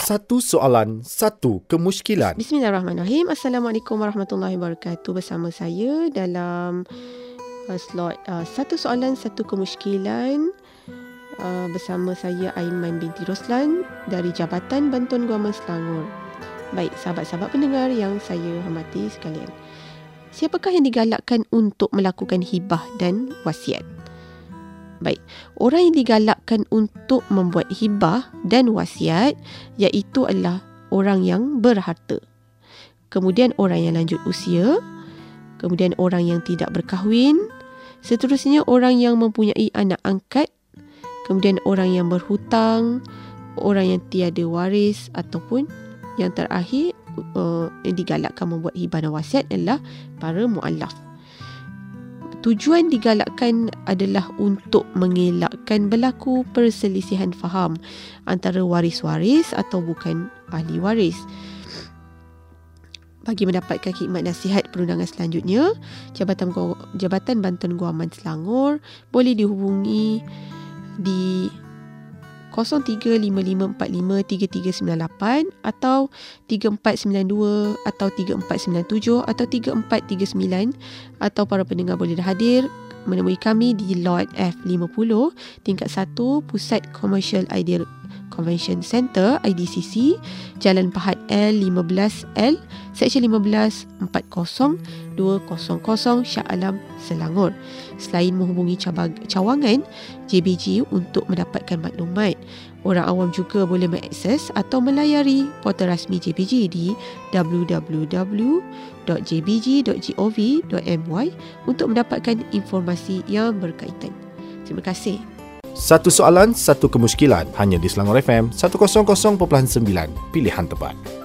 Satu soalan, satu kemusykilan. Bismillahirrahmanirrahim. Assalamualaikum warahmatullahi wabarakatuh. Bersama saya dalam uh, slot uh, satu soalan, satu kemusykilan. Uh, bersama saya Aiman binti Roslan dari Jabatan Bantuan Guaman Selangor. Baik, sahabat-sahabat pendengar yang saya hormati sekalian. Siapakah yang digalakkan untuk melakukan hibah dan wasiat? Baik, orang yang digalakkan untuk membuat hibah dan wasiat iaitu adalah orang yang berharta. Kemudian orang yang lanjut usia, kemudian orang yang tidak berkahwin, seterusnya orang yang mempunyai anak angkat, kemudian orang yang berhutang, orang yang tiada waris ataupun yang terakhir uh, yang digalakkan membuat hibah dan wasiat adalah para muallaf. Tujuan digalakkan adalah untuk mengelakkan berlaku perselisihan faham antara waris-waris atau bukan ahli waris. Bagi mendapatkan khidmat nasihat perundangan selanjutnya, Jabatan Jabatan Bantuan Guaman Selangor boleh dihubungi di 0355453398 atau 3492 atau 3497 atau 3439 atau para pendengar boleh hadir menemui kami di Lot F50 tingkat 1 Pusat Commercial Ideal Convention Center IDCC Jalan Pahat L15L Seksyen 15 40 200 Shah Alam Selangor Selain menghubungi cabang, cawangan JBG untuk mendapatkan maklumat Orang awam juga boleh mengakses atau melayari portal rasmi JBG di www.jbg.gov.my untuk mendapatkan informasi yang berkaitan. Terima kasih. Satu soalan, satu kemusykilan. Hanya di Selangor FM 100.9. Pilihan tepat.